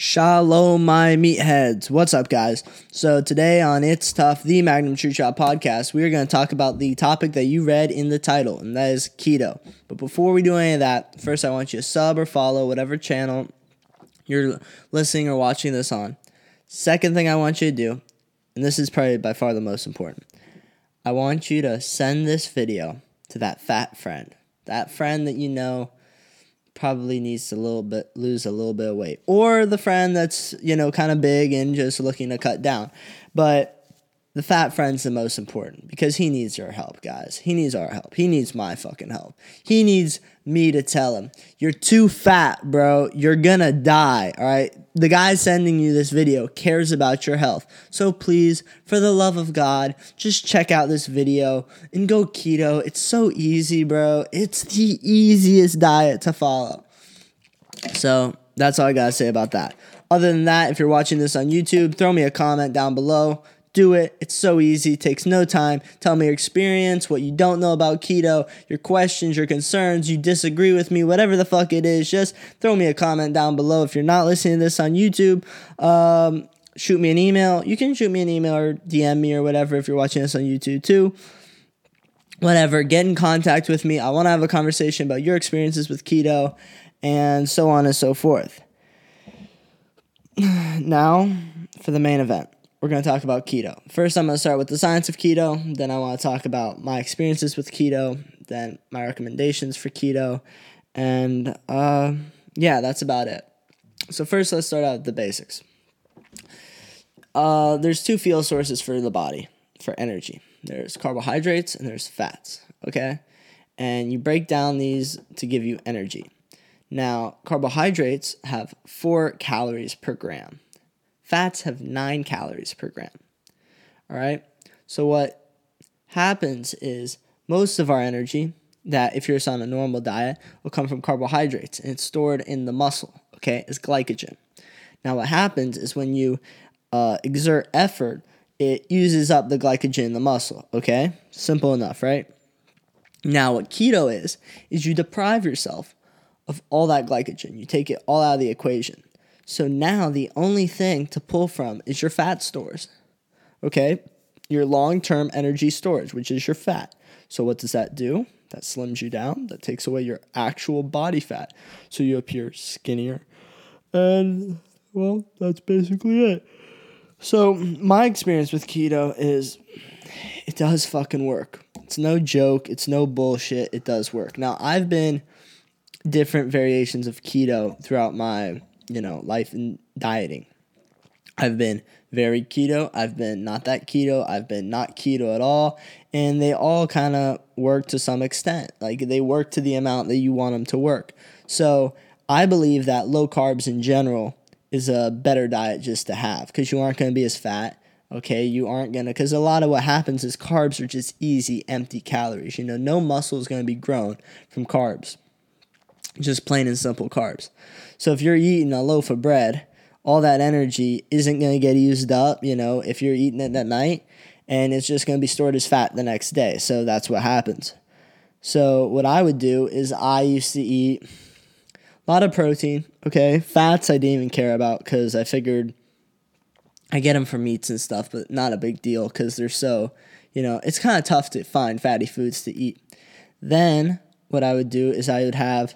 Shalom, my meatheads. What's up, guys? So, today on It's Tough, the Magnum True Shot podcast, we are going to talk about the topic that you read in the title, and that is keto. But before we do any of that, first I want you to sub or follow whatever channel you're listening or watching this on. Second thing I want you to do, and this is probably by far the most important, I want you to send this video to that fat friend, that friend that you know probably needs to little bit lose a little bit of weight. Or the friend that's you know kind of big and just looking to cut down. But the fat friend's the most important because he needs your help guys. He needs our help. He needs my fucking help. He needs me to tell him you're too fat bro. You're gonna die all right? The guy sending you this video cares about your health. So please for the love of god just check out this video and go keto. It's so easy bro. It's the easiest diet to follow. So that's all i gotta say about that. Other than that if you're watching this on youtube throw me a comment down below do it. It's so easy, it takes no time. Tell me your experience, what you don't know about keto, your questions, your concerns, you disagree with me, whatever the fuck it is. Just throw me a comment down below. If you're not listening to this on YouTube, um, shoot me an email. You can shoot me an email or DM me or whatever if you're watching this on YouTube too. Whatever, get in contact with me. I want to have a conversation about your experiences with keto and so on and so forth. Now, for the main event we're going to talk about keto. First, I'm going to start with the science of keto. Then, I want to talk about my experiences with keto. Then, my recommendations for keto. And uh, yeah, that's about it. So, first, let's start out with the basics. Uh, there's two fuel sources for the body for energy there's carbohydrates and there's fats. Okay. And you break down these to give you energy. Now, carbohydrates have four calories per gram. Fats have nine calories per gram. All right. So what happens is most of our energy that if you're on a normal diet will come from carbohydrates and it's stored in the muscle. Okay, as glycogen. Now what happens is when you uh, exert effort, it uses up the glycogen in the muscle. Okay, simple enough, right? Now what keto is is you deprive yourself of all that glycogen. You take it all out of the equation. So now the only thing to pull from is your fat stores. Okay? Your long term energy storage, which is your fat. So what does that do? That slims you down. That takes away your actual body fat. So you appear skinnier. And, well, that's basically it. So, my experience with keto is it does fucking work. It's no joke. It's no bullshit. It does work. Now, I've been different variations of keto throughout my you know, life and dieting. I've been very keto. I've been not that keto. I've been not keto at all. And they all kind of work to some extent. Like they work to the amount that you want them to work. So I believe that low carbs in general is a better diet just to have because you aren't going to be as fat. Okay, you aren't gonna, because a lot of what happens is carbs are just easy, empty calories. You know, no muscle is gonna be grown from carbs just plain and simple carbs. So if you're eating a loaf of bread, all that energy isn't going to get used up, you know, if you're eating it at night, and it's just going to be stored as fat the next day. So that's what happens. So what I would do is I used to eat a lot of protein, okay? Fats I didn't even care about cuz I figured I get them from meats and stuff, but not a big deal cuz they're so, you know, it's kind of tough to find fatty foods to eat. Then what I would do is I would have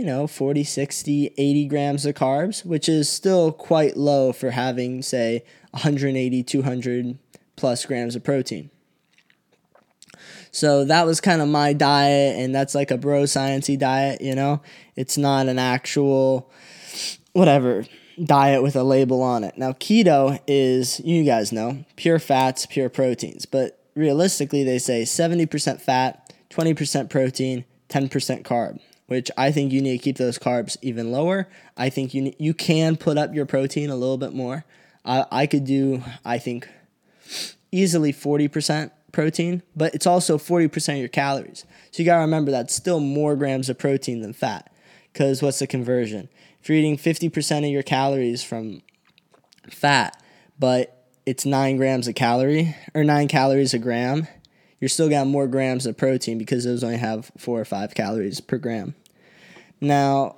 you know, 40, 60, 80 grams of carbs, which is still quite low for having, say, 180, 200 plus grams of protein. So that was kind of my diet, and that's like a bro sciencey diet, you know? It's not an actual, whatever, diet with a label on it. Now, keto is, you guys know, pure fats, pure proteins, but realistically, they say 70% fat, 20% protein, 10% carb which I think you need to keep those carbs even lower. I think you you can put up your protein a little bit more. I I could do I think easily 40% protein, but it's also 40% of your calories. So you got to remember that's still more grams of protein than fat. Cuz what's the conversion? If you're eating 50% of your calories from fat, but it's 9 grams a calorie or 9 calories a gram, you're still got more grams of protein because those only have 4 or 5 calories per gram. Now,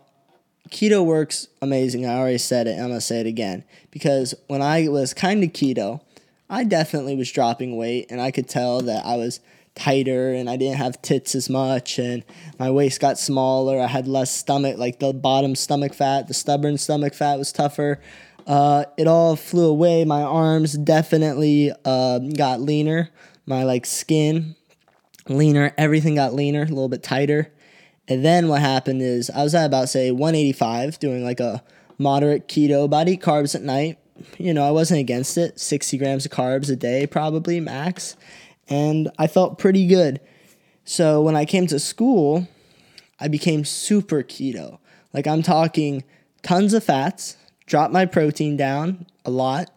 keto works amazing. I already said it. I'm gonna say it again because when I was kind of keto, I definitely was dropping weight, and I could tell that I was tighter and I didn't have tits as much and my waist got smaller. I had less stomach, like the bottom stomach fat, the stubborn stomach fat was tougher. Uh, it all flew away. My arms definitely uh, got leaner. My like skin leaner. Everything got leaner, a little bit tighter. And then what happened is I was at about say 185, doing like a moderate keto, but eat carbs at night. You know, I wasn't against it. 60 grams of carbs a day, probably max and I felt pretty good. So when I came to school, I became super keto. Like I'm talking tons of fats, dropped my protein down a lot.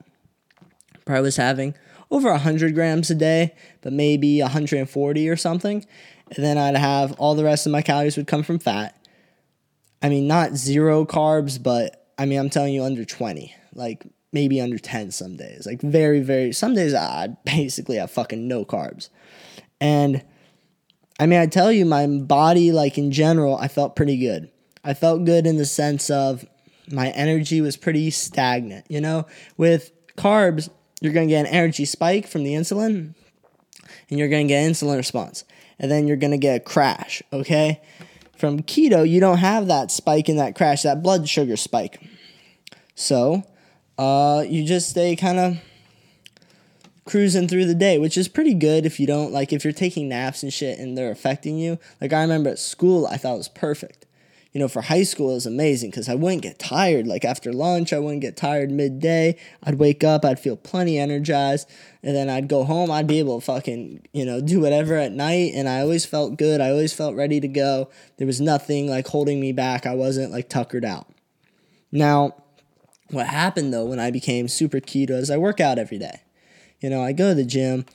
Probably was having over 100 grams a day, but maybe 140 or something. And then I'd have all the rest of my calories would come from fat. I mean, not zero carbs, but I mean, I'm telling you under 20. Like maybe under 10 some days. Like very, very, some days I basically have fucking no carbs. And I mean, I tell you, my body, like in general, I felt pretty good. I felt good in the sense of my energy was pretty stagnant. You know, with carbs, you're going to get an energy spike from the insulin and you're going to get insulin response. And then you're going to get a crash, okay? From keto, you don't have that spike and that crash, that blood sugar spike. So, uh, you just stay kind of cruising through the day, which is pretty good if you don't like if you're taking naps and shit and they're affecting you. Like I remember at school, I thought it was perfect. You know, for high school, it was amazing because I wouldn't get tired. Like after lunch, I wouldn't get tired midday. I'd wake up, I'd feel plenty energized, and then I'd go home. I'd be able to fucking, you know, do whatever at night. And I always felt good. I always felt ready to go. There was nothing like holding me back. I wasn't like tuckered out. Now, what happened though when I became super keto is I work out every day. You know, I go to the gym,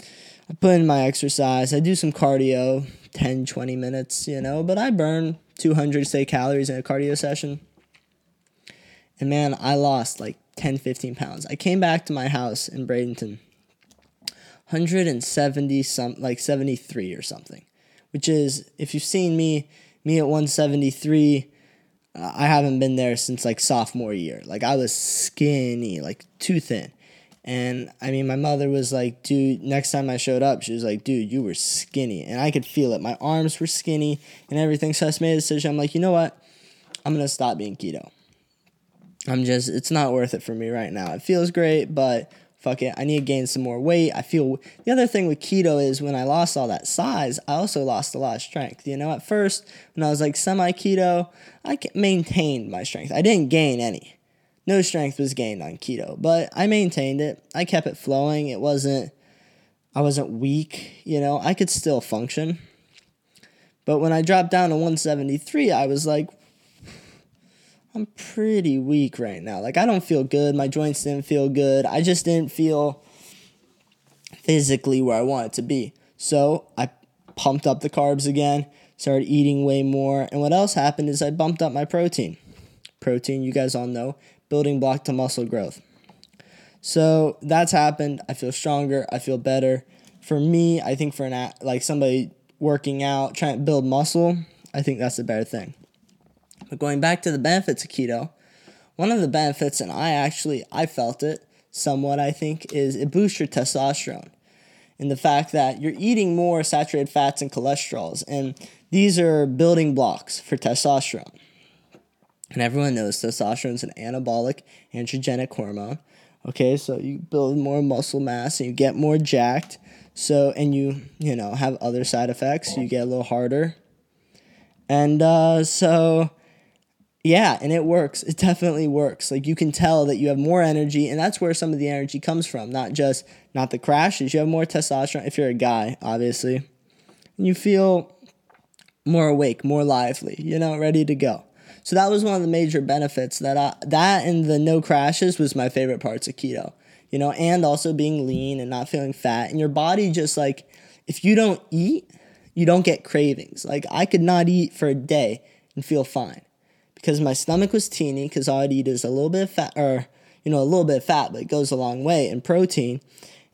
I put in my exercise, I do some cardio, 10, 20 minutes, you know, but I burn 200, say, calories in a cardio session. And man, I lost like 10, 15 pounds. I came back to my house in Bradenton, 170 some, like 73 or something, which is, if you've seen me, me at 173, uh, I haven't been there since like sophomore year. Like I was skinny, like too thin. And I mean, my mother was like, dude, next time I showed up, she was like, dude, you were skinny. And I could feel it. My arms were skinny and everything. So I made a decision. I'm like, you know what? I'm going to stop being keto. I'm just, it's not worth it for me right now. It feels great, but fuck it, I need to gain some more weight. I feel the other thing with keto is when I lost all that size, I also lost a lot of strength. You know, at first when I was like semi keto, I maintained my strength. I didn't gain any. No strength was gained on keto, but I maintained it. I kept it flowing. It wasn't I wasn't weak, you know, I could still function. But when I dropped down to 173, I was like, I'm pretty weak right now. Like I don't feel good. My joints didn't feel good. I just didn't feel physically where I wanted to be. So I pumped up the carbs again, started eating way more. And what else happened is I bumped up my protein. Protein, you guys all know, building block to muscle growth. So that's happened. I feel stronger. I feel better. For me, I think for an like somebody working out, trying to build muscle, I think that's a better thing. But going back to the benefits of keto, one of the benefits, and I actually I felt it somewhat, I think, is it boosts your testosterone. And the fact that you're eating more saturated fats and cholesterols, and these are building blocks for testosterone. And everyone knows testosterone is an anabolic androgenic hormone. Okay, so you build more muscle mass and you get more jacked. So and you you know have other side effects. You get a little harder, and uh, so yeah, and it works. It definitely works. Like you can tell that you have more energy, and that's where some of the energy comes from. Not just not the crashes. You have more testosterone if you're a guy, obviously. And you feel more awake, more lively, you know, ready to go. So that was one of the major benefits that I, that and the no crashes was my favorite parts of keto. You know, and also being lean and not feeling fat. And your body just like if you don't eat, you don't get cravings. Like I could not eat for a day and feel fine because my stomach was teeny because all I'd eat is a little bit of fat or you know a little bit of fat but it goes a long way and protein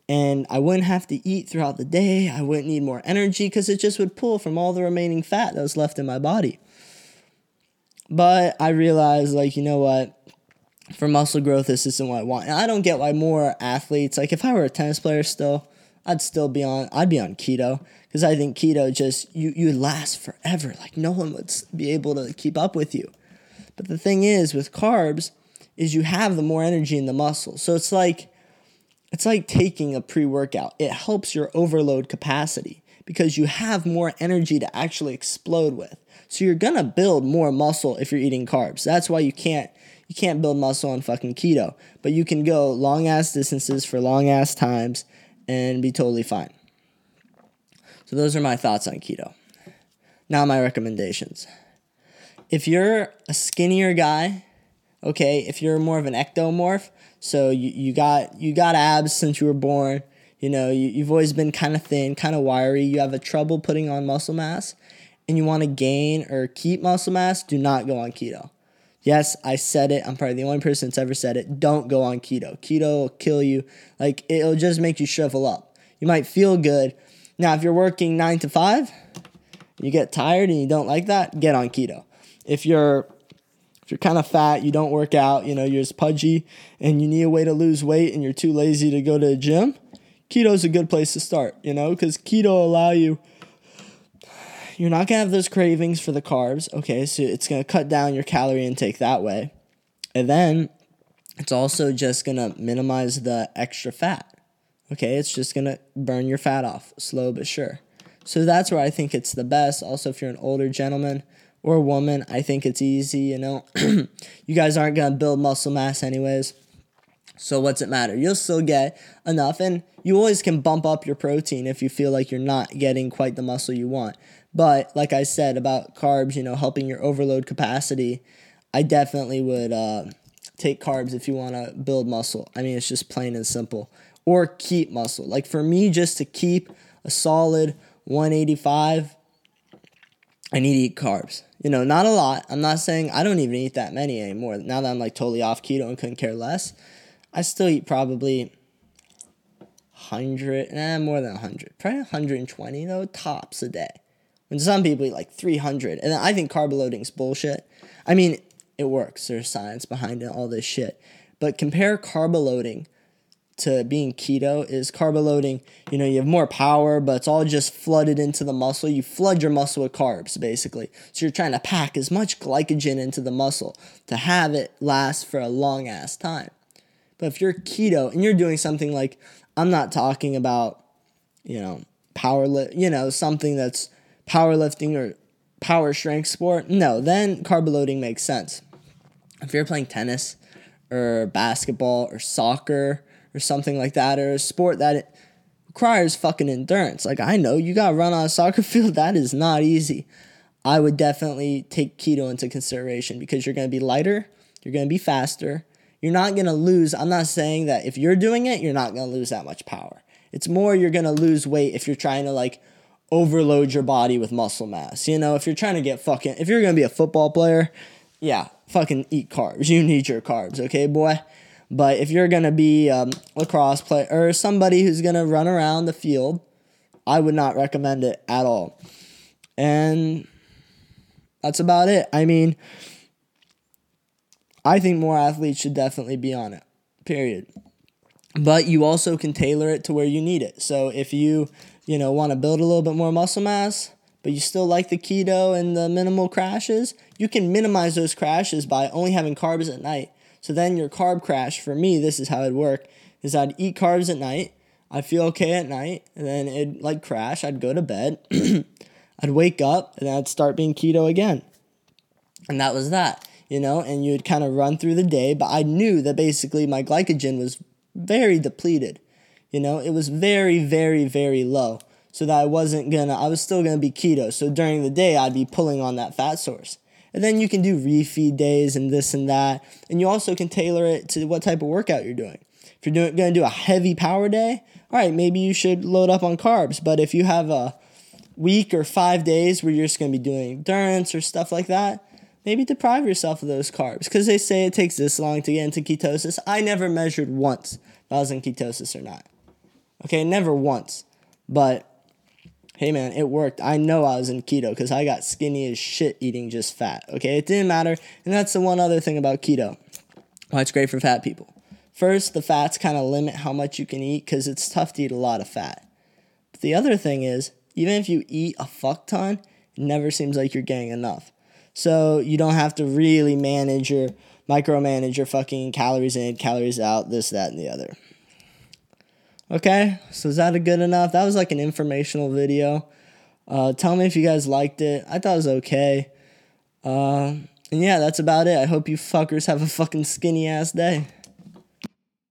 and I wouldn't have to eat throughout the day I wouldn't need more energy because it just would pull from all the remaining fat that was left in my body but I realized, like, you know what? For muscle growth, this isn't what I want. And I don't get why more athletes, like, if I were a tennis player still, I'd still be on, I'd be on keto because I think keto just, you, you last forever. Like, no one would be able to keep up with you. But the thing is, with carbs, is you have the more energy in the muscle. So it's like, it's like taking a pre workout. It helps your overload capacity because you have more energy to actually explode with. So you're gonna build more muscle if you're eating carbs. That's why you can't you can't build muscle on fucking keto. But you can go long ass distances for long ass times and be totally fine. So those are my thoughts on keto. Now my recommendations. If you're a skinnier guy, okay, if you're more of an ectomorph, so you, you got you got abs since you were born, you know, you, you've always been kind of thin, kind of wiry, you have a trouble putting on muscle mass, and you want to gain or keep muscle mass, do not go on keto. Yes, I said it. I'm probably the only person that's ever said it. Don't go on keto. Keto will kill you. Like, it'll just make you shrivel up. You might feel good. Now, if you're working nine to five, you get tired and you don't like that, get on keto. If you're if you're kind of fat, you don't work out, you know, you're just pudgy and you need a way to lose weight and you're too lazy to go to the gym, keto is a good place to start, you know, because keto allow you you're not gonna have those cravings for the carbs. Okay, so it's gonna cut down your calorie intake that way. And then it's also just gonna minimize the extra fat. Okay, it's just gonna burn your fat off, slow but sure. So that's where I think it's the best. Also, if you're an older gentleman or woman, I think it's easy, you know. you guys aren't gonna build muscle mass anyways. So what's it matter? You'll still get enough and you always can bump up your protein if you feel like you're not getting quite the muscle you want. But like I said about carbs, you know, helping your overload capacity, I definitely would uh, take carbs if you want to build muscle. I mean, it's just plain and simple. Or keep muscle. Like for me, just to keep a solid 185, I need to eat carbs. You know, not a lot. I'm not saying I don't even eat that many anymore. Now that I'm like totally off keto and couldn't care less, I still eat probably 100, eh, more than 100. Probably 120 though, tops a day. When some people eat like 300. And I think carb loading's bullshit. I mean, it works. There's science behind it, all this shit. But compare carb loading to being keto is carb loading, you know, you have more power, but it's all just flooded into the muscle. You flood your muscle with carbs, basically. So you're trying to pack as much glycogen into the muscle to have it last for a long ass time. But if you're keto and you're doing something like, I'm not talking about, you know, power, li- you know, something that's powerlifting or power strength sport, no, then carb loading makes sense. If you're playing tennis or basketball or soccer or something like that, or a sport that requires fucking endurance, like I know you gotta run on a soccer field, that is not easy. I would definitely take keto into consideration because you're gonna be lighter, you're gonna be faster, you're not gonna lose. I'm not saying that if you're doing it, you're not gonna lose that much power. It's more you're gonna lose weight if you're trying to like overload your body with muscle mass. You know, if you're trying to get fucking, if you're gonna be a football player, yeah, fucking eat carbs. You need your carbs, okay, boy? But if you're gonna be um, lacrosse player or somebody who's gonna run around the field, I would not recommend it at all. And that's about it. I mean, I think more athletes should definitely be on it. Period. But you also can tailor it to where you need it. So if you you know, want to build a little bit more muscle mass, but you still like the keto and the minimal crashes, you can minimize those crashes by only having carbs at night. So then your carb crash, for me, this is how it'd work, is I'd eat carbs at night, I'd feel okay at night, and then it'd like crash, I'd go to bed, I'd wake up, and I'd start being keto again. And that was that, you know, and you'd kind of run through the day, but I knew that basically my glycogen was very depleted. You know, it was very, very, very low. So that I wasn't gonna, I was still gonna be keto. So during the day, I'd be pulling on that fat source. And then you can do refeed days and this and that. And you also can tailor it to what type of workout you're doing. If you're doing, gonna do a heavy power day, all right, maybe you should load up on carbs. But if you have a week or five days where you're just gonna be doing endurance or stuff like that, maybe deprive yourself of those carbs because they say it takes this long to get into ketosis. I never measured once if I was in ketosis or not. Okay, never once. But Hey man, it worked. I know I was in keto because I got skinny as shit eating just fat. Okay, it didn't matter. And that's the one other thing about keto. Why it's great for fat people. First, the fats kind of limit how much you can eat because it's tough to eat a lot of fat. But the other thing is, even if you eat a fuck ton, it never seems like you're getting enough. So you don't have to really manage your micromanage your fucking calories in, calories out, this, that, and the other. Okay, so is that a good enough? That was like an informational video. Uh, tell me if you guys liked it. I thought it was okay. Uh, and yeah, that's about it. I hope you fuckers have a fucking skinny ass day.